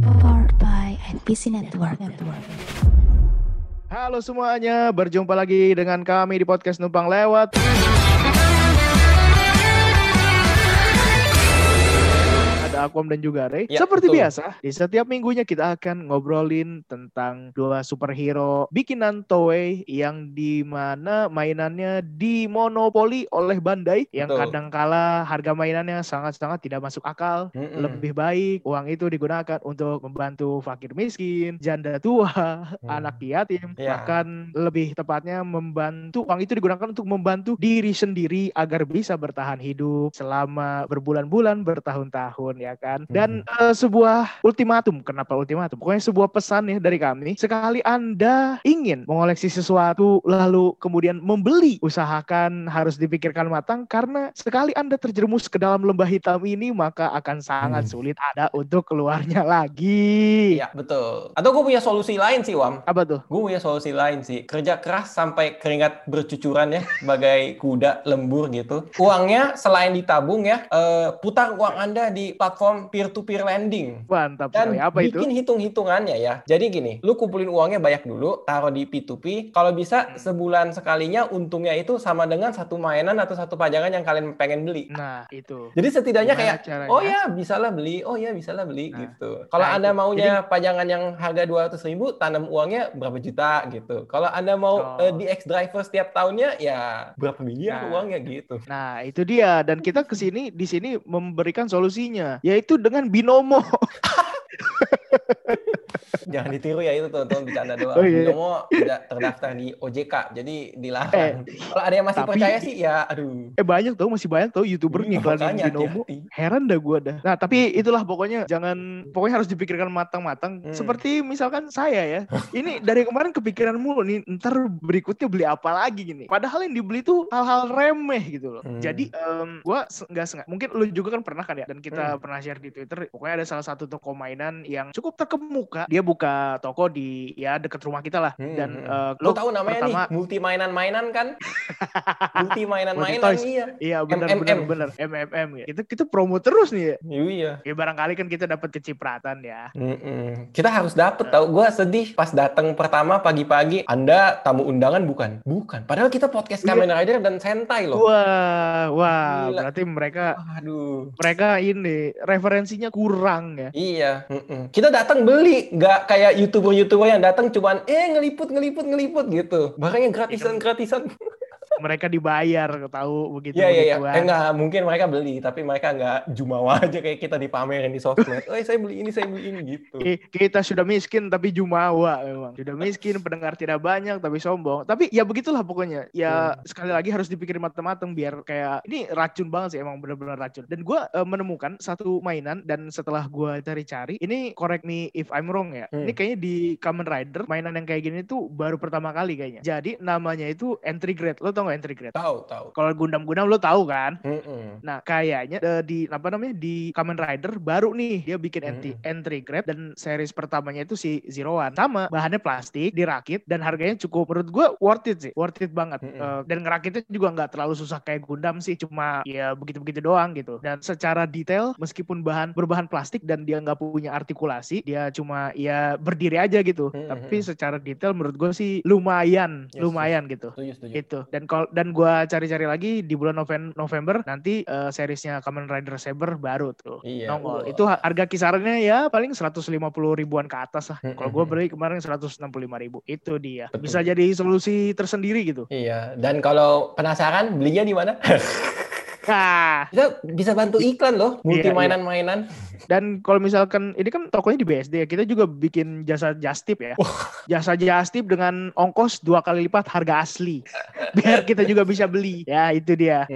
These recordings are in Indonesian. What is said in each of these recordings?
Powered by NPC Network. Halo semuanya, berjumpa lagi dengan kami di podcast Numpang Lewat. Ada Akom dan juga Ray. Ya, Seperti betul. biasa, di setiap minggunya kita akan ngobrolin tentang dua superhero bikinan Toei yang di mana mainannya dimonopoli oleh Bandai yang Betul. kadangkala harga mainannya sangat-sangat tidak masuk akal. Mm-mm. Lebih baik uang itu digunakan untuk membantu fakir miskin, janda tua, anak yatim, Ya. bahkan lebih tepatnya membantu uang itu digunakan untuk membantu diri sendiri agar bisa bertahan hidup selama berbulan-bulan, bertahun-tahun ya kan. Dan eh, sebuah ultimatum, kenapa ultimatum? Pokoknya sebuah pesan ya dari kami, sekali Anda ingin mengoleksi sesuatu lalu kemudian membeli, usahakan harus dipikirkan matang karena sekali Anda terjerumus ke dalam lembah hitam ini maka akan sangat Hmm. sulit ada untuk keluarnya lagi. Iya, betul. Atau gue punya solusi lain sih, Wam. Apa tuh? Gue punya solusi lain sih. Kerja keras sampai keringat bercucuran ya, sebagai kuda lembur gitu. Uangnya selain ditabung ya, eh, putar uang Anda di platform peer-to-peer lending. Mantap Dan sekali. Apa itu? bikin hitung-hitungannya ya. Jadi gini, lu kumpulin uangnya banyak dulu, taruh di P2P. Kalau bisa Hmm. sebulan sekalinya untungnya itu sama dengan satu mainan atau satu pajangan yang kalian pengen beli. Nah, itu. Jadi setidaknya Gimana kayak, caranya? oh ya bisalah beli, oh ya bisalah beli Nah, gitu. Kalau nah anda itu. maunya pajangan yang harga 200 ribu, tanam uangnya berapa juta gitu. Kalau anda mau Oh. eh, di X driver setiap tahunnya, ya berapa miliar Nah. uangnya gitu. Nah, itu dia dan kita ke sini di sini memberikan solusinya yaitu dengan binomo. Jangan ditiru ya itu teman-teman bercanda doang. Oh, iya. Binomo tidak terdaftar di OJK, jadi dilarang. Eh, Kalau ada yang masih tapi- percaya sih, ya aduh. Eh banyak tau masih banyak tau youtuber Iya, ngiklanin binomo. hati-hati. Heran dah gua dah. Nah, tapi itulah pokoknya jangan pokoknya harus dipikirkan matang-matang. Hmm. Seperti misalkan saya ya. Ini dari kemarin kepikiran mulu nih, ntar berikutnya beli apa lagi gini. Padahal yang dibeli tuh hal-hal remeh gitu loh. Hmm. Jadi em, gua se- nggak sengaja. Mungkin lu juga kan pernah kan ya dan kita Hmm. pernah share di Twitter. Pokoknya ada salah satu toko mainan yang cukup terkemuka. Dia buka toko di ya deket rumah kita lah. Hmm, Dan eh, Lo tahu namanya pertama- nih, multi mainan-mainan kan? multi mainan-mainan iya. Iya benar benar benar MMM ya. Itu kita promo terus nih ya. Iya. Ya barangkali kan kita dapat kecipratan ya. Mm-mm. Kita harus dapet tau. Gue sedih pas datang pertama pagi-pagi. Anda tamu undangan bukan? Bukan. Padahal kita podcast Iya. Kamen Rider dan Sentai loh. Wah, wah, Gila. berarti mereka Aduh. mereka ini referensinya kurang ya. Iya. Mm-mm. Kita datang beli, nggak kayak youtuber-youtuber yang datang cuman eh ngeliput ngeliput ngeliput gitu. Barangnya gratisan gratisan. Mereka dibayar tahu begitu Iya iya iya. begituan. Eh enggak, mungkin mereka beli, tapi mereka nggak jumawa aja kayak kita dipamerin di sosmed. Eh saya beli ini, saya beli ini gitu. Ki- Kita sudah miskin tapi jumawa memang. Sudah miskin, pendengar tidak banyak tapi sombong. Tapi ya begitulah pokoknya. Ya Hmm. sekali lagi harus dipikir matang-matang biar kayak ini racun banget sih emang benar-benar racun. Dan gua eh, menemukan satu mainan dan setelah gua cari-cari, ini correct me if I'm wrong ya. Hmm. Ini kayaknya di Kamen Rider mainan yang kayak gini tuh baru pertama kali kayaknya. Jadi namanya itu entry grade. Lo tau gak entry grade? Tahu tahu. Kalau Gundam-Gundam lo tahu kan? Mm-mm. Nah, kayaknya eh, di apa namanya di Kamen Rider baru nih dia bikin entry, entry grade dan series pertamanya itu si Zero One. Sama, bahannya plastik, dirakit dan harganya cukup menurut gua worth it sih. Worth it banget. Eh, dan ngerakitnya juga nggak terlalu susah kayak Gundam sih, cuma ya begitu-begitu doang gitu. Dan secara detail meskipun bahan berbahan plastik dan dia nggak punya artikulasi, dia cuma ya berdiri aja gitu. Tapi secara detail menurut gua sih lumayan, Yes, lumayan gitu Setuju setuju. itu dan kalau dan gua cari-cari lagi di bulan Noven November nanti eh, seriesnya Kamen Rider Saber baru tuh Iya. nongol itu ha- harga kisarannya ya paling 150 ribuan ke atas lah kalau gua Mm-mm. beli kemarin 165 ribu itu dia Betul. bisa jadi solusi tersendiri gitu Iya, dan kalau penasaran belinya di mana? Kita bisa bantu iklan loh, multi Iya, iya. mainan-mainan. dan kalau misalkan ini kan tokonya di BSD ya kita juga bikin jasa jastip ya jasa jastip dengan ongkos dua kali lipat harga asli biar kita juga bisa beli ya itu dia.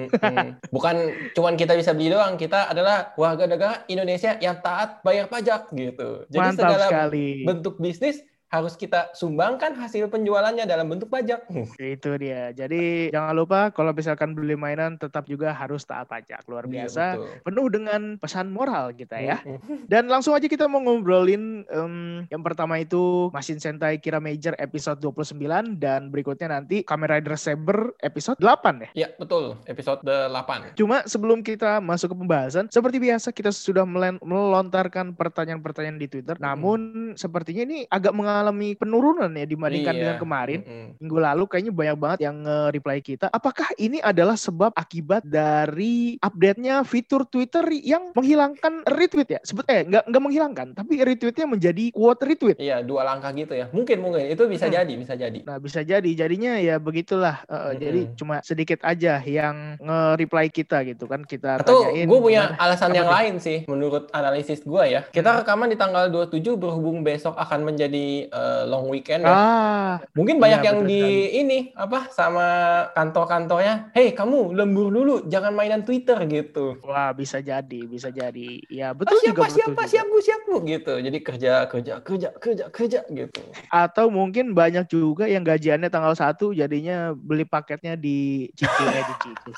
Bukan cuman kita bisa beli doang, kita adalah warga negara Indonesia yang taat bayar pajak gitu. Jadi mantap segala sekali bentuk bisnis harus kita sumbangkan hasil penjualannya dalam bentuk pajak. Itu dia. Jadi jangan lupa kalau misalkan beli mainan tetap juga harus taat pajak. Luar Iya, biasa. betul. Penuh dengan pesan moral kita ya. Dan langsung aja kita mau ngobrolin em, yang pertama itu Machine Sentai Kira Major episode 29 dan berikutnya nanti Kamen Rider Saber episode 8 ya. Ya, betul. Episode 8. Cuma sebelum kita masuk ke pembahasan, seperti biasa kita sudah melontarkan pertanyaan-pertanyaan di Twitter. Namun sepertinya ini agak mengalami penurunan ya dibandingkan Iya. dengan kemarin. Mm-mm. Minggu lalu kayaknya banyak banget yang nge-reply kita. Apakah ini adalah sebab akibat dari update-nya fitur Twitter yang menghilangkan retweet ya? Sebet eh nggak nggak menghilangkan, tapi retweetnya menjadi quote retweet. Iya, dua langkah gitu ya. Mungkin mungkin itu bisa Hmm. jadi, bisa jadi. Nah bisa jadi jadinya ya begitulah. Eh, eh, Jadi Mm-mm. cuma sedikit aja yang nge-reply kita gitu kan kita Atau tanyain. gue punya gimana. alasan yang lain sih, menurut analisis gue ya. Kita Hmm. rekaman di tanggal 27 berhubung besok akan menjadi eh, long weekend ya. Ah, Mungkin banyak iya, yang betul di sekali. ini apa sama kantor-kantornya, "Hey, kamu lembur dulu, jangan mainan Twitter" gitu. wah bisa jadi, bisa jadi. Ya Ah, betul siapa juga betul siapa juga. siapa siapa gitu. Jadi kerja kerja kerja kerja kerja gitu. Atau mungkin banyak juga yang gajiannya tanggal 1 jadinya beli paketnya di cicil eh di.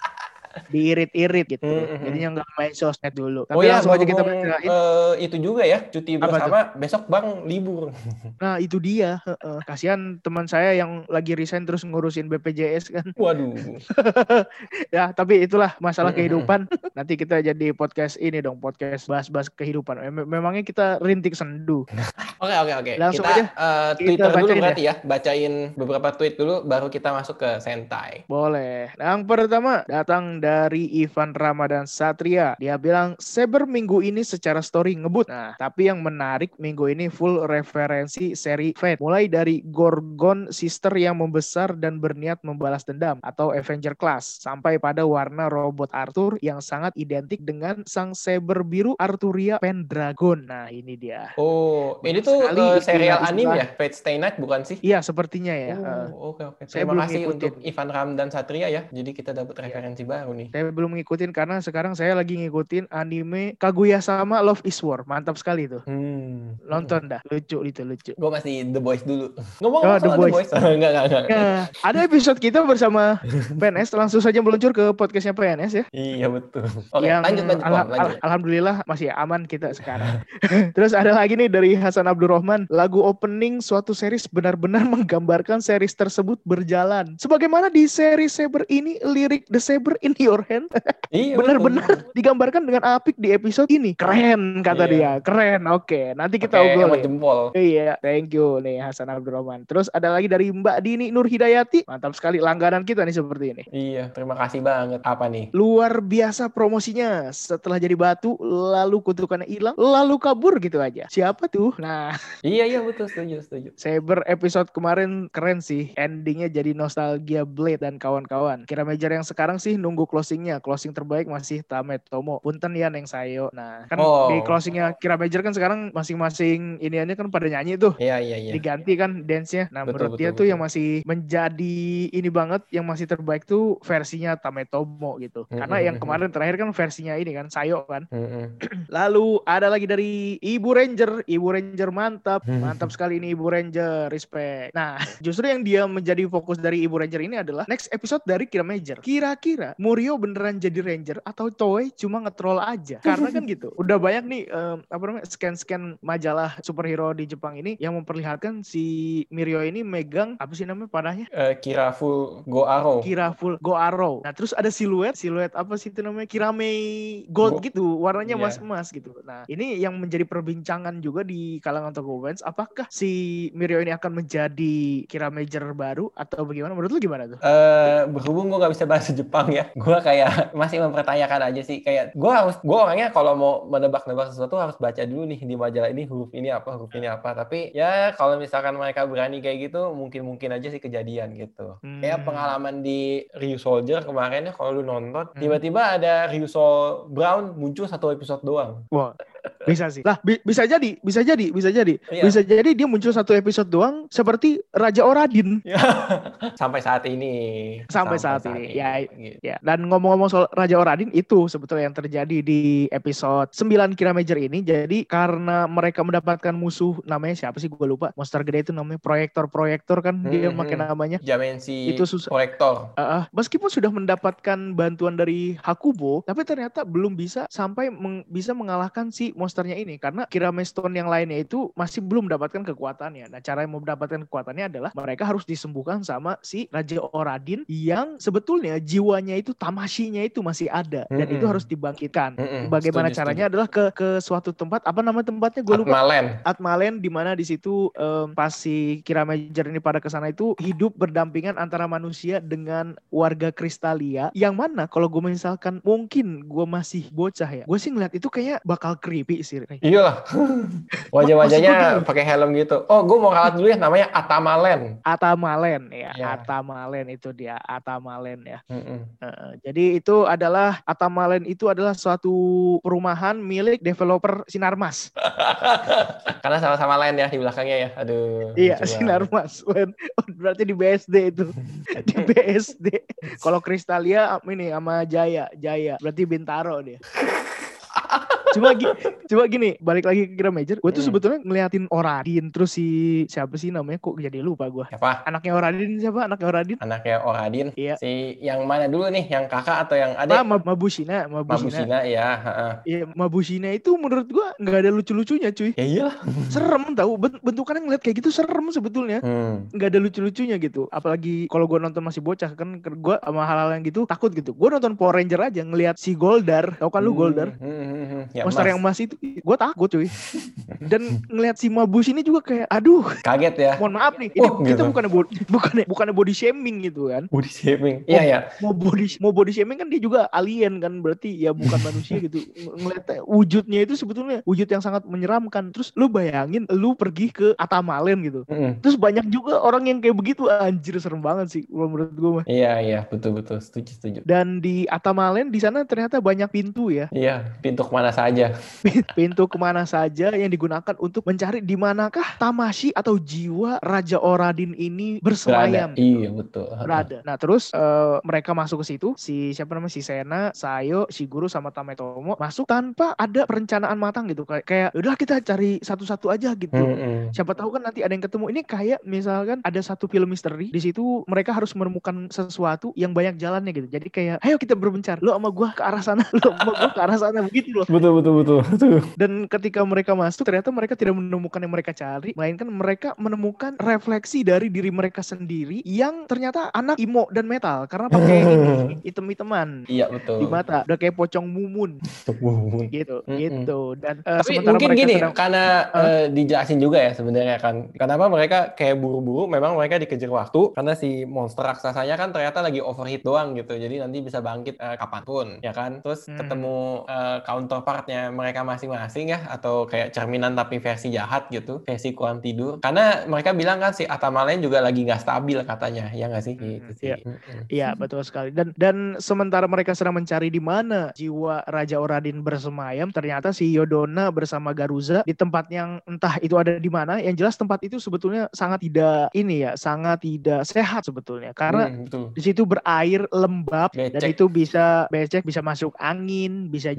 Diirit-irit gitu. Hmm, hmm, hmm. Jadinya nggak main sosmed dulu. Tapi oh ya, langsung aja kita bicarain. eh, itu juga ya, cuti bersama besok Bang libur. Nah, itu dia. heeh. Kasihan teman saya yang lagi resign terus ngurusin BPJS kan. Waduh. ya, tapi itulah masalah Hmm, hmm, hmm. kehidupan. Nanti kita jadi podcast ini dong, podcast bahas-bahas kehidupan. Mem- Memangnya kita rintik sendu. Oke oke oke. Langsung kita aja. Kita Twitter dulu bacain berarti ya. bacain beberapa tweet dulu, baru kita masuk ke Sentai. Boleh. Yang pertama datang dari Ivan Ramadan Satria. Dia bilang Saber minggu ini secara story ngebut. Nah, tapi yang menarik minggu ini full referensi seri Fate. Mulai dari Gorgon Sister yang membesar dan berniat membalas dendam atau Avenger Class sampai pada warna robot Arthur yang sangat identik dengan sang Saber biru Arturia Pendragon. Nah, ini dia. Oh, Banyak ini tuh sekali eh, istilah- serial anime ya, Fate Stay Night bukan sih? Iya, sepertinya ya. Eh, Oh, oke oke. saya Terima kasih untuk Ivan Ramdan Satria ya. Jadi kita dapat Iya. referensi baru nih. Saya belum ngikutin karena sekarang saya lagi ngikutin anime Kaguya sama Love is War. Mantap sekali tuh. Hmm. Nonton dah. Lucu itu lucu. Gue masih The Boys dulu. Ngomong Oh, soal The The Boys. Boys. enggak, enggak, enggak. Nah, ada episode kita bersama PNS langsung saja meluncur ke podcastnya PNS ya. Iya betul. Oke, yang lanjut lanjut, Bang, lanjut. al- alhamdulillah masih aman kita sekarang. Terus ada lagi nih dari Hasan Abdurrahman, lagu opening suatu series benar-benar menggambarkan series tersebut berjalan. Sebagaimana di seri Saber ini lirik The Saber in Your Hand Iya, benar-benar digambarkan dengan apik di episode ini. Keren kata Iya. dia, keren. Oke, nanti kita emot obrolin. jempol. Iya, thank you nih Hasan Abdurrahman. Terus ada lagi dari Mbak Dini Nur Hidayati. Mantap sekali langganan kita nih seperti ini. Iya, terima kasih banget. Apa nih? Luar biasa promosinya. Setelah jadi batu, lalu kutukannya hilang, lalu kabur gitu aja. Siapa tuh? Nah, Iya, iya betul, setuju, setuju. Saber episode kemarin keren sih. Endingnya jadi nostalgia Blade dan kawan-kawan. Kira Major yang sekarang sih nunggu closingnya. Closing terbaik masih Tame Tomo. Punten ya Neng Sayo. Nah, kan Oh. di closingnya Kira Major kan sekarang masing-masing iniannya kan pada nyanyi tuh. Iya, iya, iya. diganti kan dance-nya. Nah, Betul, menurut betul, dia tuh betul. yang masih menjadi ini banget, yang masih terbaik tuh versinya Tametomo gitu. Hmm, Karena hmm, yang hmm, kemarin terakhir kan versinya ini kan Sayo kan. Mm-mm. Lalu ada lagi dari Ibu Ranger, Ibu Ranger mantap, Hmm. mantap sekali ini Ibu Ranger, respect. Nah, justru yang dia menjadi fokus dari Ibu Ranger ini adalah next episode dari Kira Major. Kira-kira Murio beneran jadi Ranger atau Toei cuma ngetrol aja? Karena kan gitu. Udah banyak nih em, apa namanya scan-scan majalah superhero di Jepang ini yang memperlihatkan si Mirio ini megang apa sih namanya panahnya? Eh, Kira full Go Arrow. Kira full Go Arrow. Nah, terus ada siluet, siluet apa sih itu namanya? Kirame Gold Go- gitu, warnanya Iya. emas-emas gitu. Nah, ini yang menjadi perbincangan juga di kalangan toko fans. Apakah si Mirio ini akan menjadi Kira Major baru atau bagaimana? Menurut lu gimana tuh? Eh, berhubung gue nggak bisa bahasa Jepang ya, gue kayak masih mempertanyakan aja sih. Kayak gue harus, gue orangnya kalau mau menebak-nebak sesuatu harus baca dulu nih di majalah ini huruf ini apa, huruf ini apa. Tapi ya kalau misalkan mereka berani kayak gitu, mungkin-mungkin aja sih kejadian gitu. Kayak Hmm. pengalaman di Ryu Soldier kemarin ya, kalau lu nonton, Hmm. tiba-tiba ada Ryu Sol Brown muncul satu episode doang. Wah, Bisa sih. Lah bi- bisa jadi, bisa jadi, bisa jadi. Iya. Bisa jadi dia muncul satu episode doang seperti Raja Oradin. Sampai saat ini. Sampai saat ini, ya, Gitu. Ya, dan ngomong-ngomong soal Raja Oradin itu sebetulnya yang terjadi di episode 9 Kira Major ini. Jadi karena mereka mendapatkan musuh namanya siapa sih gue lupa. Monster gede itu namanya proyektor-proyektor kan dia Hmm, pakai hmm. namanya. Dimensi Itu susah. proyektor. Ah, ah. meskipun sudah mendapatkan bantuan dari Hakubo, tapi ternyata belum bisa sampai meng- bisa mengalahkan si monsternya ini karena Kirame Stone yang lainnya itu masih belum mendapatkan kekuatannya. Nah, cara yang mendapatkan kekuatannya adalah mereka harus disembuhkan sama si Raja Oradin yang sebetulnya jiwanya itu tamashinya itu masih ada dan itu Mm-mm. harus dibangkitkan. Mm-mm, Bagaimana setuju, caranya adalah ke ke suatu tempat apa nama tempatnya gue lupa. Atmalen. Atmalen di mana di situ em, pas si Kiramager ini pada ke sana itu hidup berdampingan antara manusia dengan warga Kristalia yang mana kalau gue misalkan mungkin gue masih bocah ya gue sih ngeliat itu kayak bakal creepy sih. Iya Wajah-wajahnya pakai helm gitu. Oh, gue mau kalah dulu ya. Namanya Atamalen. Atamalen ya Iya. Atamalen itu dia Atamalen ya. Heeh, jadi itu adalah Atamalen itu adalah suatu perumahan milik developer Sinarmas Karena sama-sama lain ya di belakangnya ya. Aduh. Iya, lucu sinar banget. mas. Wen. Oh, Berarti di BSD itu. di BSD. Kalau Kristalia ini sama Jaya, Jaya. Berarti Bintaro dia. Cuma gini, cuma gini, balik lagi ke Kira Major. Gue tuh Hmm. sebetulnya ngeliatin Oradin terus si siapa sih namanya kok jadi lupa gue. Siapa? Anaknya Oradin siapa? Anaknya Oradin? Anaknya Oradin. Iya. Si yang mana dulu nih? Yang kakak atau yang Ah, adik? Ma- Mabushina, Mabushina. Mabusina ya. heeh. Iya, Mabushina itu menurut gua nggak ada lucu-lucunya, cuy. Ya iyalah. Serem tahu, Ben- bentukannya ngeliat kayak gitu serem sebetulnya. Hmm. nggak ada lucu-lucunya gitu apalagi kalau gue nonton masih bocah kan gue sama hal-hal yang gitu takut gitu gue nonton Power Ranger aja ngelihat si Goldar tau kan lu Goldar Hmm, hmm, hmm, hmm. Ya, monster emas. yang emas itu gue takut cuy dan ngelihat si Mabus ini juga kayak aduh Kaget ya. mohon maaf nih ini Oh, kita gitu. bukannya body, bukannya bukannya body shaming gitu kan Body shaming. Iya ya. mau body mau body shaming kan dia juga alien kan berarti ya bukan manusia gitu Ng- ngeliatnya wujudnya itu sebetulnya wujud yang sangat menyeramkan terus lu bayangin lu pergi ke Atamalen gitu Mm-mm. Terus banyak juga orang yang kayak begitu anjir serem banget sih menurut gue mah. Iya iya betul betul setuju setuju. Dan di Atamalen di sana ternyata banyak pintu ya. Iya pintu ke mana saja. Pintu ke mana saja yang digunakan untuk mencari di manakah Tamashi atau jiwa Raja Oradin ini bersemayam. Berada. Iya betul. Berada. Nah terus eh, mereka masuk ke situ si siapa namanya si Sena, Sayo, Shiguru sama Tametomo masuk tanpa ada perencanaan matang gitu kayak kayak udah kita cari satu-satu aja gitu. Mm-mm. siapa tahu kan nanti ada yang ketemu ini kayak misalkan ada satu film misteri di situ mereka harus menemukan sesuatu yang banyak jalannya gitu jadi kayak ayo kita berbencar lo sama gua ke arah sana lo sama gua ke arah sana begitu loh Betul betul betul betul. dan ketika mereka masuk ternyata mereka tidak menemukan yang mereka cari melainkan mereka menemukan refleksi dari diri mereka sendiri yang ternyata anak imo dan metal karena pakai ini, item-iteman Iya betul. di mata udah kayak pocong mumun Wuh. gitu Mm-mm. gitu dan eh, Tapi sementara mungkin gini, sedang karena eh, dijelasin juga ya sebenarnya kan. Kenapa mereka kayak buru-buru? Memang mereka dikejar waktu karena si monster raksasanya kan ternyata lagi overheat doang gitu. Jadi nanti bisa bangkit eh, kapan pun, ya kan? Terus Hmm. ketemu eh, counterpartnya mereka masing-masing ya, atau kayak cerminan tapi versi jahat gitu, versi kurang tidur. Karena mereka bilang kan si Atamalen juga lagi nggak stabil katanya, ya nggak sih? Hmm, Gitu sih. iya. Iya betul sekali dan dan sementara mereka sedang mencari di mana jiwa Raja Oradin bersemayam ternyata si Yodona bersama Garuza di tempat yang entah itu ada di mana yang jelas tempat itu sebetulnya sangat tidak ini ya sangat tidak sehat sebetulnya karena Hmm, betul. di situ berair lembab dan Becek. itu bisa becek bisa masuk angin bisa Hmm.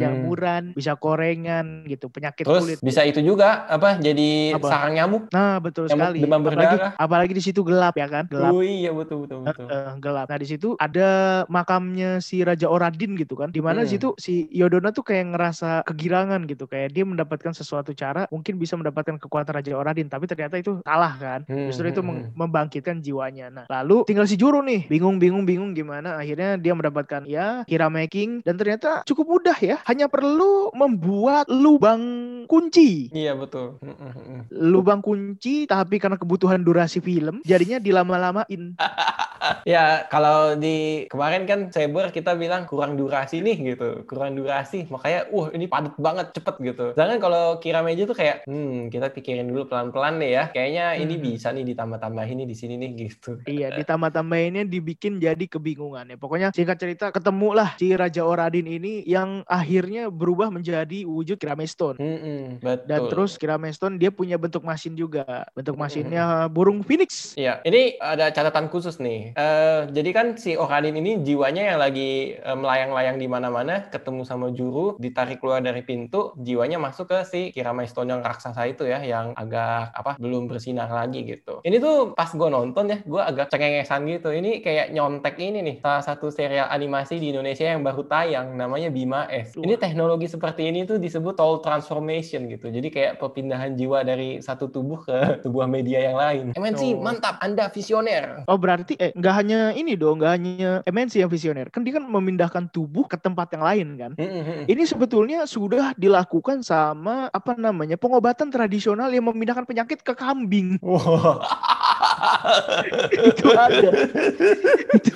Bisa korengan gitu penyakit Terus kulit bisa itu juga apa? Jadi Apa? sarang nyamuk. nah betul Nyamuk sekali demam apalagi berdarah. apalagi di situ gelap ya kan gelap Oh iya betul betul betul. Eh, gelap. Nah di situ ada makamnya si Raja Oradin gitu kan. Di Hmm. situ si Yodona tuh kayak ngerasa kegirangan gitu. Kayak dia mendapatkan sesuatu cara mungkin bisa mendapatkan kekuatan Raja Oradin. Tapi ternyata itu salah kan. Hmm, Justru itu hmm, meng- hmm. membangkitkan jiwanya. Nah lalu tinggal si Juru nih. Bingung bingung bingung gimana. Akhirnya dia mendapatkan ya kira making. Dan ternyata cukup mudah ya. Hanya perlu membuat lubang kunci. Iya betul. Lubang kunci tapi karena kebutuhan durasi film jadinya dilama-lamain. ya kalau di kemarin kan Saber kita bilang kurang durasi nih gitu, kurang durasi, makanya wah ini padat banget cepet gitu. Sedangkan kalau kira meja tuh kayak, hmm kita pikirin dulu pelan-pelan deh ya, kayaknya ini Hmm. bisa nih ditambah-tambahin nih di sini nih gitu. Iya, ditambah-tambahinnya dibikin jadi kebingungan ya. Pokoknya singkat cerita ketemulah si Raja Oradin ini yang akhirnya berubah menjadi wujud Kiramestone. Mm-mm, betul. Dan terus Kiramestone dia punya bentuk mesin juga. Bentuk Mm-mm. mesinnya burung phoenix. Iya, ini ada catatan khusus nih. Eh, jadi kan si Oradin ini jiwanya yang lagi eh, melayang-layang di mana-mana, ketemu sama juru, ditarik keluar dari pintu, jiwanya masuk ke si Kiramaistone yang raksasa itu ya, yang agak apa belum bersinar lagi gitu. Ini tuh pas gue nonton ya, gue agak cengengesan gitu. Ini kayak nyontek ini nih, salah satu serial animasi di Indonesia yang baru tayang, namanya Bima S. Ini teknologi seperti ini tuh disebut soul transformation gitu. Jadi kayak perpindahan jiwa dari satu tubuh ke sebuah media yang lain. MNC, Oh. mantap, Anda visioner. Oh berarti eh nggak hanya ini dong, nggak hanya MNC yang visioner. Kan dia kan memindahkan tubuh ke tempat yang lain kan. Mm-mm. Ini sebetulnya sudah dilakukan sama apa namanya pengobatan tradisional yang memindahkan penyakit ke kambing. Wow. itu ada.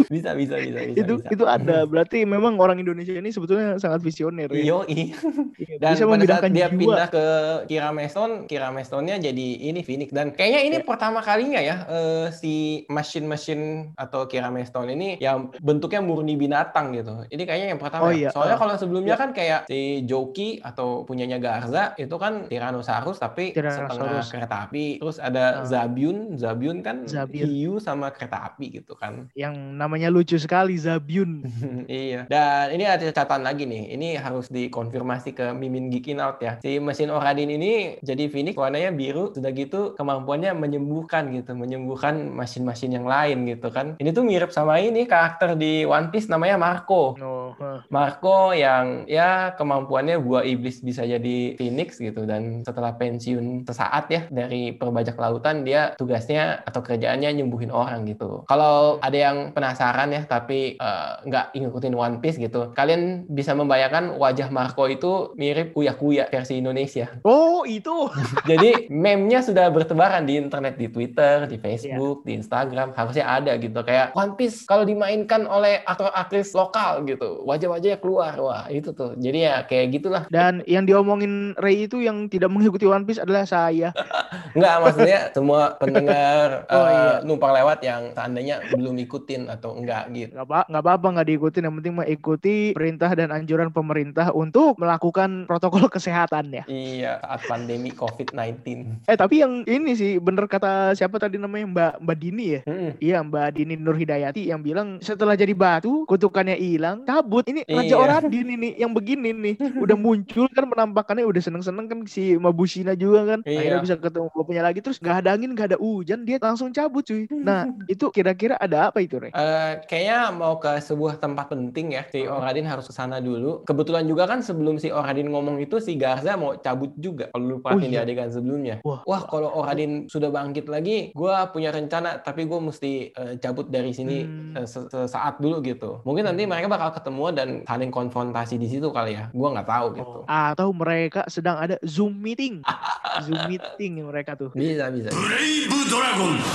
bisa, bisa, bisa, bisa. itu bisa. itu ada. Berarti memang orang Indonesia ini sebetulnya sangat visioner ya. Iya. Iya, Dan bisa pada saat dia jiwa. pindah ke Kirameston, Kiramestonnya jadi ini Phoenix. Dan kayaknya ini Iya. pertama kalinya ya eh, si mesin-mesin atau Kirameston ini yang bentuknya murni binatang gitu. Ini kayaknya yang pertama. Oh ya. iya, Soalnya eh. kalau sebelumnya Iya. kan kayak si Joki atau punyanya Garza itu kan Tyrannosaurus tapi setengah Tyrannosaurus. kereta api. Terus ada Ah. Zabiun, Zabiun kan Zabiun. hiu sama kereta api gitu kan. yang namanya lucu sekali Zabiun. iya. Dan ini ada catatan lagi nih. Ini harus dikonfirmasi ke Mimin Geekin Out ya. Si mesin Oradin ini jadi Phoenix warnanya biru. Sudah gitu kemampuannya menyembuhkan gitu. Menyembuhkan mesin-mesin yang lain gitu kan. Ini tuh mirip sama ini karakter di One Piece namanya Marco. Oh, huh. Marco yang ya kemampuannya buah iblis bisa jadi Phoenix gitu dan setelah pensiun sesaat ya dari perbajak lautan dia tugasnya atau kerjaannya nyembuhin orang gitu. Kalau ada yang penasaran ya tapi eh, nggak ngikutin One Piece gitu, kalian bisa membayangkan wajah Marco itu mirip Uya Kuya versi Indonesia. oh itu. Jadi meme-nya sudah bertebaran di internet, di Twitter, di. Facebook, di Instagram, harusnya ada gitu. Kayak One Piece kalau dimainkan oleh aktor-aktris lokal gitu, wajah-wajahnya keluar. Wah, itu tuh. Jadi ya kayak gitulah. Dan yang diomongin Ray itu yang tidak mengikuti One Piece adalah saya. Enggak, maksudnya semua pendengar Oh, eh, iya. numpang lewat yang seandainya belum ikutin atau enggak gitu. Nggak apa nggak apa-apa nggak diikutin. Yang penting mengikuti perintah dan anjuran pemerintah untuk melakukan protokol kesehatan ya. Iya, saat pandemi COVID-19. Eh tapi yang ini sih bener kata siapa tadi namanya Mbak Mbak Dini ya. Mm-mm. Iya Mbak Dini Nur Hidayati yang bilang setelah jadi batu kutukannya hilang cabut ini Raja Iya. Oradin ini yang begini nih udah muncul kan penampakannya udah seneng-seneng kan si Mabushina juga kan Iya. akhirnya bisa ketemu bapaknya lagi terus nggak ada angin nggak ada hujan dia langsung langsung cabut cuy. Hmm. Nah itu kira-kira ada apa itu Re? Uh, kayaknya mau ke sebuah tempat penting ya. Si hmm. Oradin harus ke sana dulu. Kebetulan juga kan sebelum si Oradin ngomong itu si Garza mau cabut juga. Kalau lu perhatiin oh, iya. adegan sebelumnya. Wah, Wah kalau Oradin sudah bangkit lagi, gue punya rencana tapi gue mesti uh, cabut dari sini hmm. uh, sesaat dulu gitu. Mungkin nanti hmm. mereka bakal ketemu dan saling konfrontasi di situ kali ya. Gue nggak tahu gitu. Oh. Atau mereka sedang ada Zoom meeting. Zoom meeting mereka tuh. Bisa bisa. Brave Dragon.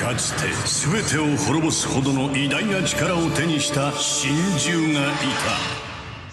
かつて全てを滅ぼすほどの偉大な力を手にした神獣がいた。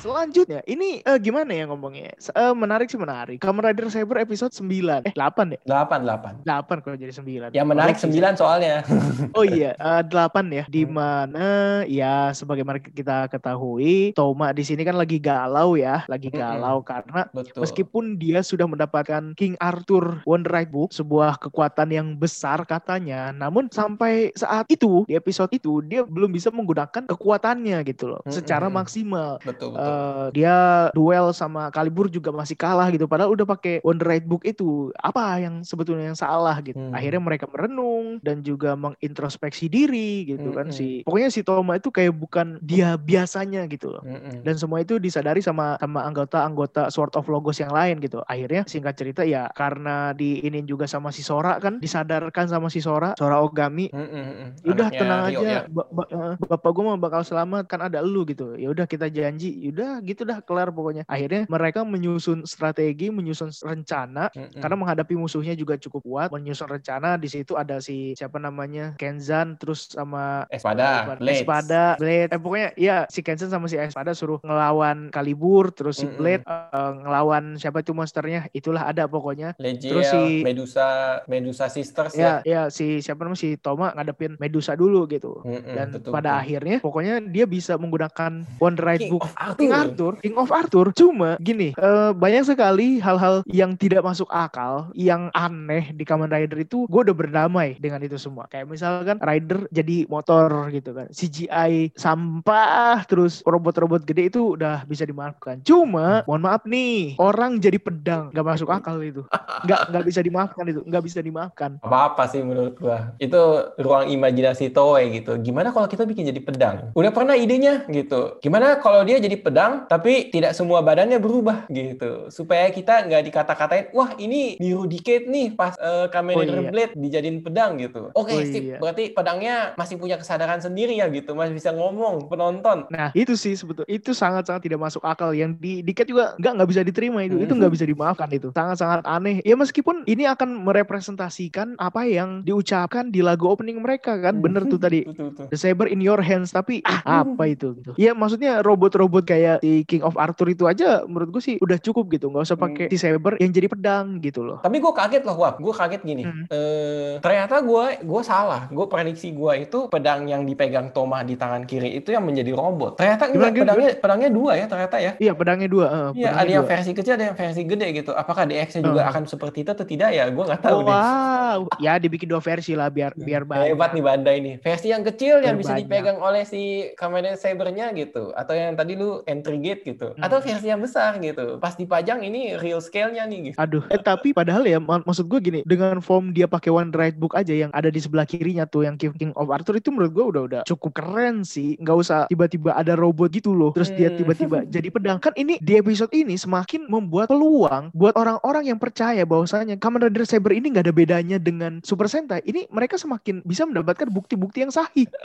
Selanjutnya, ini eh, gimana ya ngomongnya? Eh, menarik sih menarik. Kamen Rider Saber episode 9. Eh, 8 ya? 8, 8. 8 kalau jadi 9. Yang menarik saya. 9 soalnya. Oh iya, eh, 8 ya. Di mana ya sebagaimana kita ketahui, Toma di sini kan lagi galau ya, lagi Mm-mm. galau karena Betul. Meskipun dia sudah mendapatkan King Arthur Wonderite Book, sebuah kekuatan yang besar katanya, namun sampai saat itu di episode itu dia belum bisa menggunakan kekuatannya gitu loh, Mm-mm. secara maksimal. betul, betul. Eh, dia duel sama Kalibur juga masih kalah gitu padahal udah pakai Wonderite Book itu apa yang sebetulnya yang salah gitu Hmm. akhirnya mereka merenung dan juga mengintrospeksi diri gitu kan Mm-mm. si pokoknya si Toma itu kayak bukan dia biasanya gitu loh Mm-mm. dan semua itu disadari sama sama anggota-anggota Sword of Logos yang lain gitu akhirnya singkat cerita ya karena diinin juga sama si Sora kan disadarkan sama si Sora Sora Ogami Mm-mm, mm-mm. udah Anaknya tenang Rio aja ya. ba- ba- eh, bapak gue mah bakal selamat kan ada lu gitu ya udah kita janji udah udah gitu dah kelar pokoknya akhirnya mereka menyusun strategi menyusun rencana Mm-mm. karena menghadapi musuhnya juga cukup kuat menyusun rencana di situ ada si siapa namanya Kenzan terus sama Espada, Blades. Espada, Blade. Eh pokoknya ya si Kenzan sama si Espada suruh ngelawan Kalibur, terus si. Blade eh, ngelawan siapa itu monsternya, itulah ada pokoknya. Legiel, Terus si- Medusa, Medusa Sisters ya. Ya, ya si siapa namanya si Toma ngadepin Medusa dulu gitu. Mm-mm, Dan betul, pada betul. akhirnya pokoknya dia bisa menggunakan One Right King Book of. Arthur, King of Arthur. Cuma gini, eh, banyak sekali hal-hal yang tidak masuk akal, yang aneh di Kamen Rider itu, gue udah berdamai dengan itu semua. Kayak misalkan Rider jadi motor gitu kan, CGI sampah, terus robot-robot gede itu udah bisa dimaafkan. Cuma, mohon maaf nih, orang jadi pedang, nggak masuk akal itu, nggak nggak bisa dimaafkan itu, nggak bisa dimaafkan. apa-apa sih menurut gua. Itu ruang imajinasi Toei gitu. Gimana kalau kita bikin jadi pedang? Udah pernah idenya gitu. Gimana kalau dia jadi pedang tapi tidak semua badannya berubah gitu. Supaya kita nggak dikata-katain, wah ini biru dikit nih pas eh, Kamen Oh, iya. Blade dijadiin pedang gitu. Oke, Oh, sip. iya. Berarti pedangnya masih punya kesadaran sendiri ya gitu. Masih bisa ngomong penonton. Nah itu sih sebetulnya itu sangat-sangat tidak masuk akal yang di diket juga nggak nggak bisa diterima itu itu nggak bisa dimaafkan itu sangat-sangat aneh ya meskipun ini akan merepresentasikan apa yang diucapkan di lagu opening mereka kan bener tuh tadi Betul, betul. The Saber in your hands tapi ah, apa itu gitu. Ya maksudnya robot-robot kayak si King of Arthur itu aja menurut gue sih udah cukup gitu nggak usah pakai si Saber yang jadi pedang gitu loh. Tapi gue kaget loh, Wap. Gue kaget gini. Hmm. Eh, ternyata gue gue salah. Gue prediksi gue itu pedang yang dipegang Toma di tangan kiri itu yang menjadi robot. Ternyata enggak, gimana? pedangnya pedangnya dua ya ternyata ya. Iya pedangnya dua. eh, Iya, ada yang dua. versi kecil, ada yang versi gede gitu. Apakah DX-nya juga Oh. akan seperti itu atau tidak ya? Gue nggak tahu deh. Wow, ya dibikin dua versi lah biar biar banyak. Hebat nih Bandai nih. Versi yang kecil yang Biar bisa banyak. dipegang oleh si Kamen Saber-nya gitu. Atau yang tadi lu entry gate gitu. Hmm. Atau versi yang besar gitu. Pas dipajang ini real scale-nya nih gitu. Aduh, eh tapi padahal ya mak- maksud gue gini, dengan form dia pakai One Right Book aja yang ada di sebelah kirinya tuh yang King King of Arthur itu menurut gue udah udah cukup keren sih. Nggak usah tiba-tiba ada robot gitu loh, terus dia Hmm. tiba-tiba jadi pedang. Kan ini di episode ini semakin membuat peluang buat orang-orang yang percaya bahwasanya Kamen Rider Saber ini nggak ada bedanya dengan Super Sentai. Ini mereka semakin bisa mendapatkan bukti-bukti yang sahih.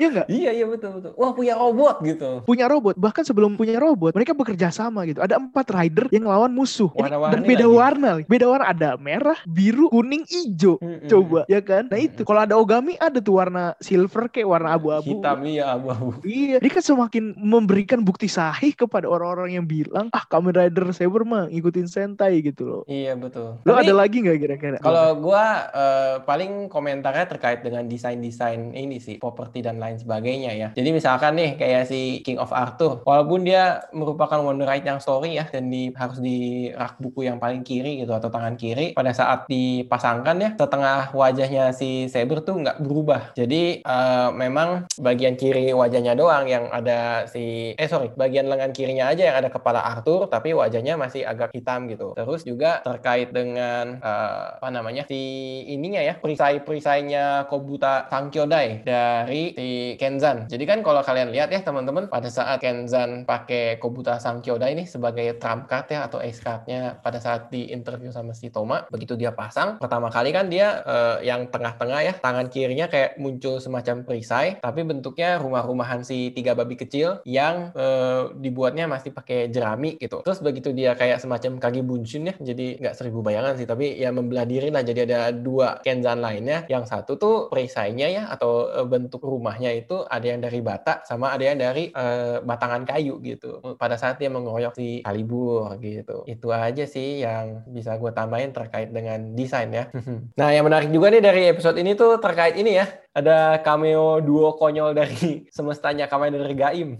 ya nggak? Iya, iya betul betul. Wah, punya robot gitu. punya robot bahkan sebelum punya robot mereka bekerja sama gitu ada empat rider yang lawan musuh Ini- dan beda lagi. warna beda warna ada merah biru kuning hijau Mm-mm. coba ya kan nah itu kalau ada ogami ada tuh warna silver kayak warna abu-abu Hitam iya abu-abu. Iya, dia kan semakin memberikan bukti sahih kepada orang-orang yang bilang, ah Kamen Rider Saber mah ngikutin Sentai gitu loh. Iya betul. Lo Tapi- ada lagi nggak kira-kira? Kalau gua eh, paling komentarnya terkait dengan desain-desain ini sih, properti dan lain sebagainya ya. Jadi misalkan nih kayak si King of Arthur, walaupun dia merupakan Wonder Right yang story ya dan di, harus di rak buku yang paling kiri gitu atau tangan kiri, pada saat dipasangkan ya setengah wajahnya si Saber tuh nggak berubah. Jadi eh, memang bagian kiri wajahnya doang yang ada si eh sorry bagian lengan kirinya aja yang ada kepala Arthur tapi wajahnya masih agak hitam gitu. Terus juga terkait dengan eh, apa namanya si ininya ya perisai-perisainya Kobuta Sankyodai dari si Kenzan. Jadi kan kalau kalian lihat ya teman-teman pada saat Kenzan pakai Kobuta Sankyodai ini sebagai trump card ya atau ace cardnya pada saat di interview sama si Toma begitu dia pasang pertama kali kan dia eh, yang tengah-tengah ya tangan kirinya kayak muncul semacam perisai tapi bentuknya rumah-rumahan si tiga babi kecil yang eh, dibuatnya masih pakai jerami gitu. Terus begitu dia kayak semacam kaki bunshin ya, jadi nggak seribu bayangan sih, tapi ya membelah diri lah. Jadi ada dua Kenzan lainnya. Yang satu tuh perisainya ya atau eh, bentuk rumahnya itu ada yang dari bata sama ada yang dari eh, batangan kayu gitu. Pada saat dia mengeroyok si Kalibur gitu. Itu aja sih yang bisa gue tambahin terkait dengan desain ya. nah yang menarik juga nih dari episode ini tuh terkait ini ya. Ada cameo duo konyol dari semestanya Kamen Rider Gaim.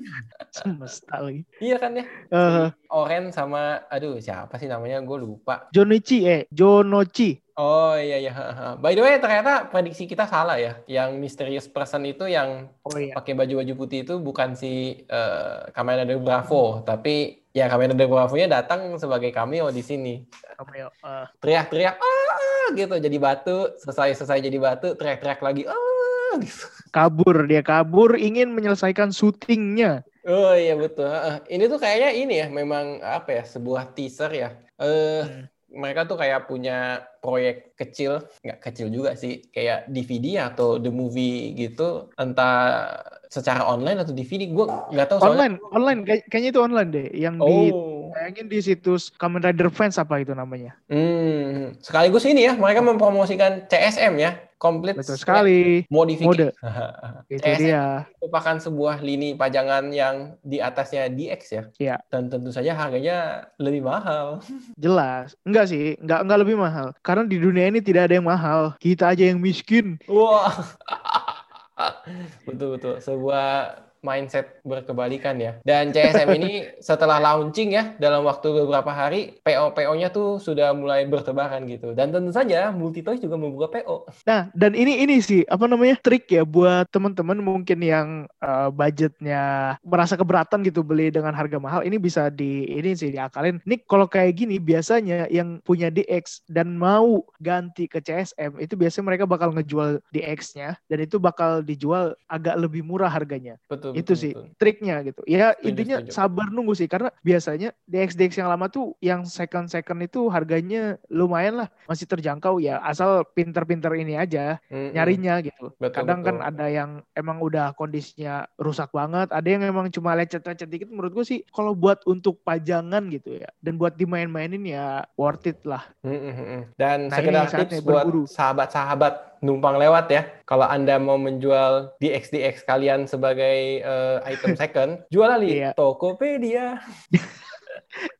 Semesta lagi. Iya kan ya? Si Oren sama aduh siapa sih namanya gue lupa. Jonichi eh Jonochi. Oh iya iya. By the way ternyata prediksi kita salah ya. Yang mysterious person itu yang Oh iya. pakai baju-baju putih itu bukan si eh, Kamen Rider Bravo, tapi ya Kamen Rider Bravo-nya datang sebagai cameo di sini. Cameo. Eh, Teriak-teriak ah gitu jadi batu, selesai-selesai jadi batu, teriak-teriak lagi ah gitu. kabur dia kabur ingin menyelesaikan syutingnya. Oh iya betul. Ini tuh kayaknya ini ya memang apa ya sebuah teaser ya. Eh Hmm. mereka tuh kayak punya proyek kecil, nggak kecil juga sih, kayak DVD atau the movie gitu. Entah secara online atau DVD? Gue nggak tahu soalnya. online, online Kay- kayaknya itu online deh yang di Oh. Bayangin di situs Kamen Rider Fans apa itu namanya? Hmm, sekaligus ini ya, mereka mempromosikan CSM ya, Complete Betul sekali. Modification. Mode. Itu CSM dia. merupakan sebuah lini pajangan yang di atasnya DX ya. Iya. Dan tentu saja harganya lebih mahal. Jelas. Enggak sih, enggak enggak lebih mahal. Karena di dunia ini tidak ada yang mahal. Kita aja yang miskin. Wah. betul betul. Sebuah mindset berkebalikan ya. Dan CSM ini setelah launching ya dalam waktu beberapa hari PO-PO-nya tuh sudah mulai bertebaran gitu. Dan tentu saja Multitoys juga membuka PO. Nah, dan ini ini sih apa namanya trik ya buat teman-teman mungkin yang eh, budgetnya merasa keberatan gitu beli dengan harga mahal. Ini bisa di ini sih diakalin. Ini kalau kayak gini biasanya yang punya DX dan mau ganti ke CSM itu biasanya mereka bakal ngejual DX-nya dan itu bakal dijual agak lebih murah harganya. Betul. Itu betul, sih betul. triknya gitu. Ya Setuju, intinya setuju. sabar nunggu sih karena biasanya DX DX yang lama tuh yang second second itu harganya lumayan lah masih terjangkau ya asal pinter-pinter ini aja Mm-mm. nyarinya gitu. Betul, Kadang kan betul. ada yang emang udah kondisinya rusak banget, ada yang emang cuma lecet-lecet dikit. Menurut gue sih kalau buat untuk pajangan gitu ya dan buat dimain-mainin ya worth it lah. Mm-mm. Dan Nah, sekedar tips buat sahabat-sahabat numpang lewat ya. Kalau Anda mau menjual DX-DX kalian sebagai eh, item second, jual di Iya. Tokopedia.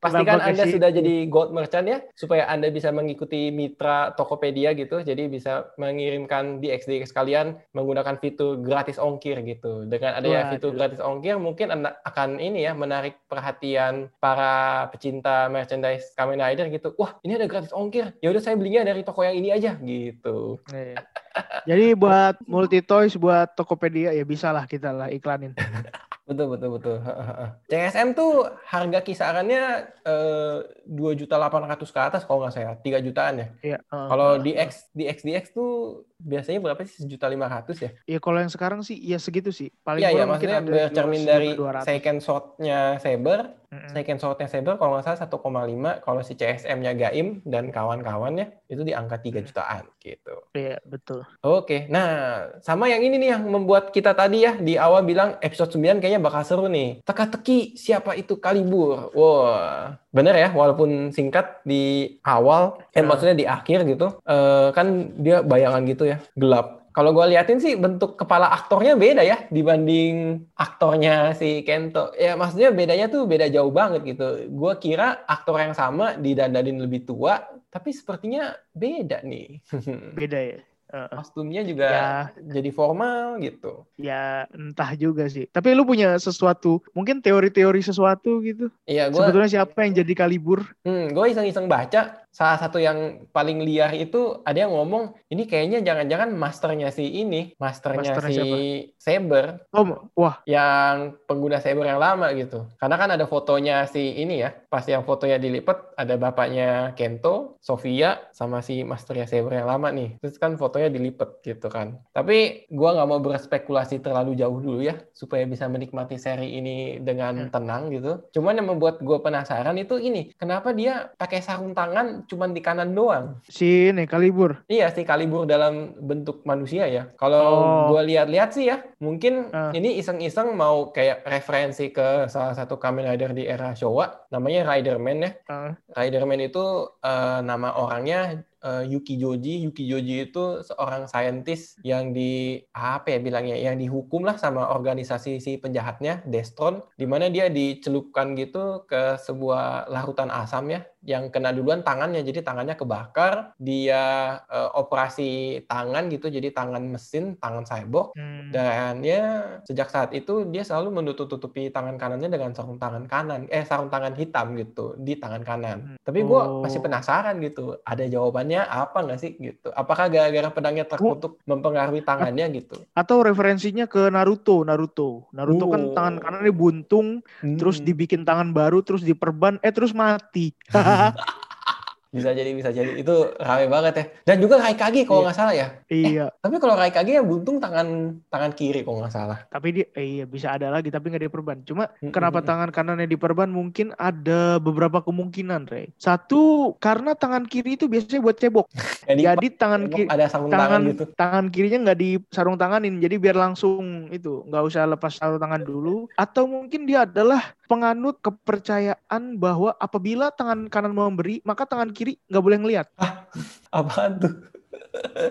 Pastikan Anda sudah jadi gold merchant ya, supaya Anda bisa mengikuti mitra Tokopedia gitu. Jadi bisa mengirimkan DX-DX kalian menggunakan fitur gratis ongkir gitu. Dengan adanya Waduh. fitur gratis ongkir, mungkin Anda akan ini ya, menarik perhatian para pecinta merchandise Kamen Rider gitu. Wah, ini ada gratis ongkir. Ya udah saya belinya dari toko yang ini aja gitu. Iya. Jadi buat multi toys buat Tokopedia ya bisa lah kita lah iklanin. Betul betul betul. CSM tuh harga kisarannya eh, dua juta delapan ratus ke atas kalau nggak saya, tiga jutaan ya. Iya. uh, Kalau uh, di X di XDX tuh biasanya berapa sih sejuta lima ratus ya? Ya kalau yang sekarang sih ya segitu sih. Paling Iya ya maksudnya ada bercermin 200, dari 200. second shot-nya Saber, Mm-mm. second shot-nya Saber kalau nggak salah 1,5, kalau si CSM-nya Gaim dan kawan-kawannya itu di angka 3 jutaan gitu. Iya betul. Oke, nah sama yang ini nih yang membuat kita tadi ya di awal bilang episode 9 kayaknya bakal seru nih. Teka-teki siapa itu Kalibur. Wah, bener ya walaupun singkat di awal, eh Ya. maksudnya di akhir gitu, eh, kan dia bayangan gitu ya, gelap. Kalau gue liatin sih bentuk kepala aktornya beda ya dibanding aktornya si Kento. Ya maksudnya bedanya tuh beda jauh banget gitu. Gue kira aktor yang sama didandanin lebih tua, tapi sepertinya beda nih. Beda ya. Uh, kostumnya juga Ya. jadi formal gitu. ya entah juga sih. Tapi lu punya sesuatu, mungkin teori-teori sesuatu gitu. Iya, gue Sebetulnya siapa yang jadi kalibur? hmm, gue iseng-iseng baca salah satu yang paling liar itu ada yang ngomong ini kayaknya jangan-jangan masternya si ini, masternya Masternya si Saber Oh, wah, yang pengguna Saber yang lama gitu. Karena kan ada fotonya si ini ya, pas yang fotonya dilipat ada bapaknya Kento, Sofia sama si masternya Saber yang lama nih. Terus kan fotonya dilipat gitu kan. Tapi gua nggak mau berspekulasi terlalu jauh dulu ya, supaya bisa menikmati seri ini dengan Hmm. tenang gitu. Cuman yang membuat gua penasaran itu ini, kenapa dia pakai sarung tangan cuman di kanan doang? si ini kalibur. Iya sih kalibur dalam bentuk manusia ya. Kalau Oh. gua lihat-lihat sih ya, mungkin Ah. ini iseng-iseng mau kayak referensi ke salah satu Kamen Rider di era Showa, namanya Riderman ya. Uh, Riderman itu eh, nama orangnya eh, Yuki Joji. Yuki Joji itu seorang saintis yang di apa ya bilangnya, yang dihukum lah sama organisasi si penjahatnya Destron, di mana dia dicelupkan gitu ke sebuah larutan asam ya, yang kena duluan tangannya, jadi tangannya kebakar, dia eh, operasi tangan gitu, jadi tangan mesin, tangan cyborg. hmm, Dan ya sejak saat itu dia selalu menutup-tutupi tangan kanannya dengan sarung tangan kanan, eh sarung tangan hitam gitu di tangan kanan. Hmm. Tapi gue Oh. masih penasaran gitu, ada jawabannya apa nggak sih gitu? Apakah gara-gara pedangnya terkutuk mempengaruhi tangannya gitu? atau referensinya ke Naruto, Naruto. Naruto kan Oh. tangan kanannya buntung, terus Hmm. dibikin tangan baru, terus diperban, eh terus mati. Bisa jadi, bisa jadi. Itu rame banget ya. Dan juga Raikage kalau Iya. nggak salah ya. Iya. Tapi kalau Raikage yang buntung tangan tangan kiri kalau nggak salah. Tapi dia eh, iya bisa ada lagi tapi nggak diperban. Cuma Mm, kenapa mm, mm. tangan kanannya diperban mungkin ada beberapa kemungkinan, Rey. Satu karena tangan kiri itu biasanya buat cebok. Jadi, Jadi tangan kiri ada sarung tangan, tangan gitu. tangan kirinya nggak di sarung tanganin jadi biar langsung itu nggak usah lepas sarung tangan dulu atau mungkin dia adalah penganut kepercayaan bahwa apabila tangan kanan memberi maka tangan kiri nggak boleh ngelihat Apaan tuh?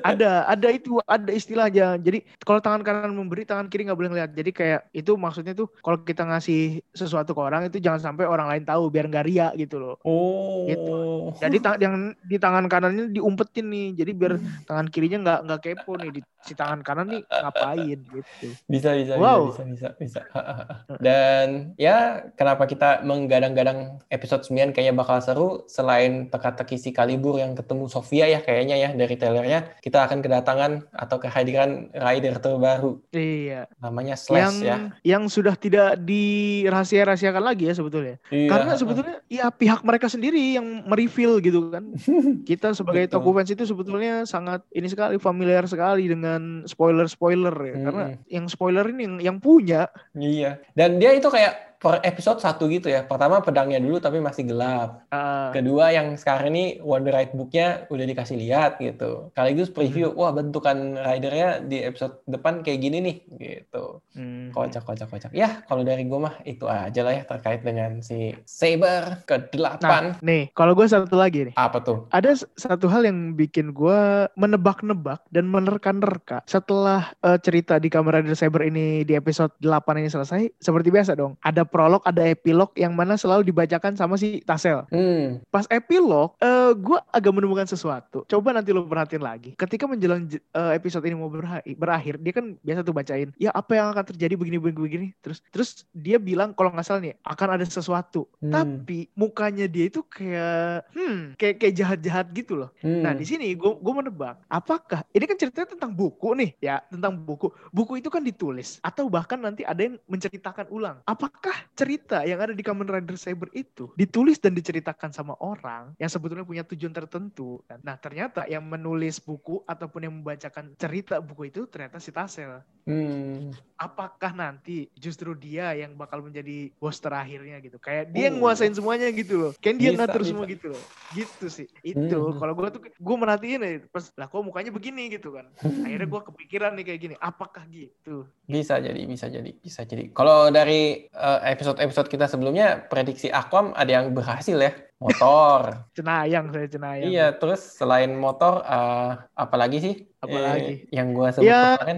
Ada ada itu ada istilahnya jadi kalau tangan kanan memberi tangan kiri nggak boleh ngelihat jadi kayak itu maksudnya tuh kalau kita ngasih sesuatu ke orang itu jangan sampai orang lain tahu biar nggak ria gitu loh Oh. Gitu. jadi ta- yang di tangan kanannya diumpetin nih jadi biar tangan kirinya nggak nggak kepo nih di si tangan kanan nih ngapain gitu Bisa, bisa, Wow. bisa, bisa, bisa, bisa. Dan ya kenapa kita menggadang-gadang episode 9 kayaknya bakal seru selain teka-teki si Kalibur yang ketemu Sofia ya kayaknya ya dari trailernya kita akan kedatangan atau kehadiran rider terbaru iya namanya yang Slash ya. yang sudah tidak dirahasia-rahasiakan lagi ya sebetulnya Iya. karena sebetulnya ya pihak mereka sendiri yang mereveal gitu kan kita sebagai Betul. toko fans itu sebetulnya sangat ini sekali familiar sekali dengan spoiler-spoiler ya karena Mm-mm. yang spoiler ini yang, yang punya Iya. Dan dia itu kayak per episode satu gitu ya. Pertama pedangnya dulu tapi masih gelap. uh, Kedua yang sekarang ini Wonder Ride book-nya udah dikasih lihat gitu. Sekaligus preview, Hmm. wah bentukan ridernya di episode depan kayak gini nih gitu. hmm. Kocak, kocak, kocak. Ya kalau dari gue mah itu aja lah ya terkait dengan si Saber ke-8. nah nih kalau gue satu lagi nih Apa tuh? ada satu hal yang bikin gue menebak-nebak dan menerka-nerka setelah eh, cerita di Kamen Rider Saber ini di episode 8 ini selesai seperti biasa dong ada prolog ada epilog yang mana selalu dibacakan sama si Tasel. Hmm, pas epilog eh gue agak menemukan sesuatu. Coba nanti lo perhatiin lagi. Ketika menjelang eh, episode ini mau berakhir, dia kan biasa tuh bacain ya apa yang akan terjadi begini begini begini? Terus terus dia bilang kalau nggak salah nih akan ada sesuatu. Hmm. tapi mukanya dia itu kayak hmm kayak kayak jahat-jahat gitu loh. Hmm. Nah di sini gue gue menebak apakah ini kan ceritanya tentang buku nih ya tentang buku. Buku itu kan ditulis atau bahkan nanti ada yang menceritakan ulang. Apakah cerita yang ada di Kamen Rider Saber itu ditulis dan diceritakan sama orang yang sebetulnya punya tujuan tertentu kan? nah ternyata yang menulis buku ataupun yang membacakan cerita buku itu ternyata si Tasel Hmm. apakah nanti justru dia yang bakal menjadi bos terakhirnya gitu kayak dia yang Oh. nguasain semuanya gitu loh kayak dia Bisa, ngatur bisa. semua gitu loh gitu sih itu Hmm. kalau gue tuh gue merhatiin ya pas lah kok mukanya begini gitu kan akhirnya gue kepikiran nih kayak gini apakah gitu Bisa jadi, bisa jadi, bisa jadi. Kalau dari eh, episode-episode kita sebelumnya, prediksi Aquam ada yang berhasil ya. Motor. cenayang saya cenayang iya, terus selain motor, eh, apa lagi sih? Apalagi? Eh, yang gua sebut Ya. kemarin.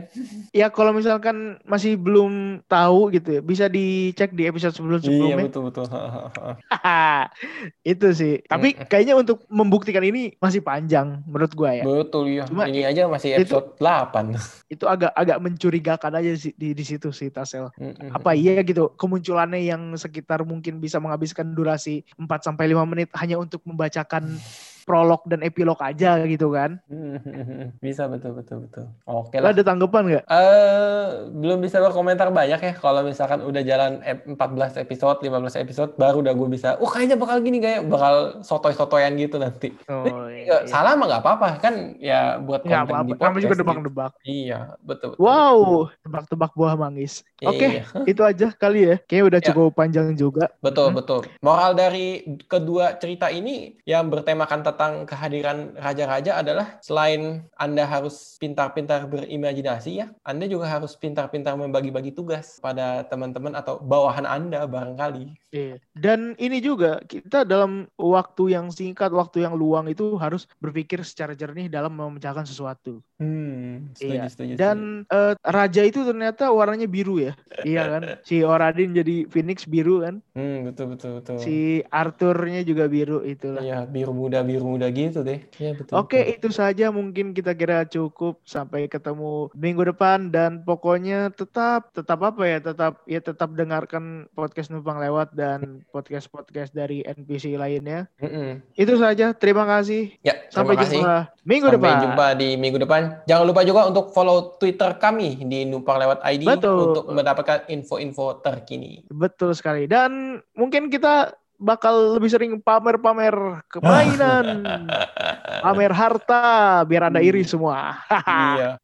ya kalau misalkan masih belum tahu gitu ya bisa dicek di episode sebelum Iya, sebelumnya betul-betul. itu sih tapi kayaknya untuk membuktikan ini masih panjang menurut gue ya Betul, iya. Cuma Ini aja masih itu- episode 8. itu agak agak mencurigakan aja sih di di situ sih Tasel apa iya gitu kemunculannya yang sekitar mungkin bisa menghabiskan durasi 4 sampai 5 menit hanya untuk membacakan prolog dan epilog aja gitu kan. Bisa, betul, betul, betul. Oke lah. ada tanggapan nggak? Eh, belum bisa berkomentar banyak ya kalau misalkan udah jalan ep- 14 episode, 15 episode baru udah gue bisa. Oh, kayaknya bakal gini kayak bakal sotoy-sotoyan gitu nanti. Oh, Ya, salah mah nggak apa-apa kan ya buat konten apa-apa. di Namanya juga podcast gitu. debak-debak. Iya, betul. betul. Wow, tebak-tebak buah manggis. Iya, Oke, iya. itu aja kali ya. Kayaknya udah Ya. cukup panjang juga. Betul, Mhm. betul. Moral dari kedua cerita ini yang bertemakan tentang kehadiran raja-raja adalah selain Anda harus pintar-pintar berimajinasi ya, Anda juga harus pintar-pintar membagi-bagi tugas pada teman-teman atau bawahan Anda barangkali. Iya. Dan ini juga kita dalam waktu yang singkat, waktu yang luang itu harus berpikir secara jernih dalam memecahkan sesuatu. Hmm, setuju, Iya. setuju, setuju. Dan eh, raja itu ternyata warnanya biru ya. iya kan? Si Oradin jadi Phoenix biru kan. Hmm, betul, betul, betul. Si Arthurnya juga biru itulah. Iya, biru muda, biru muda gitu deh. Iya, betul. Oke, betul. itu saja mungkin kita kira cukup sampai ketemu minggu depan dan pokoknya tetap tetap apa ya? Tetap ya tetap dengarkan podcast numpang lewat dan podcast-podcast dari NPC lainnya. Mm-mm. Itu saja. Terima kasih. Ya, Sampai terima kasih. jumpa minggu Sampai depan. jumpa di minggu depan. Jangan lupa juga untuk follow Twitter kami di Numpang Lewat ID Betul. untuk mendapatkan info-info terkini. Betul sekali. Dan mungkin kita bakal lebih sering pamer-pamer kemainan, pamer harta, biar anda iri semua. iya.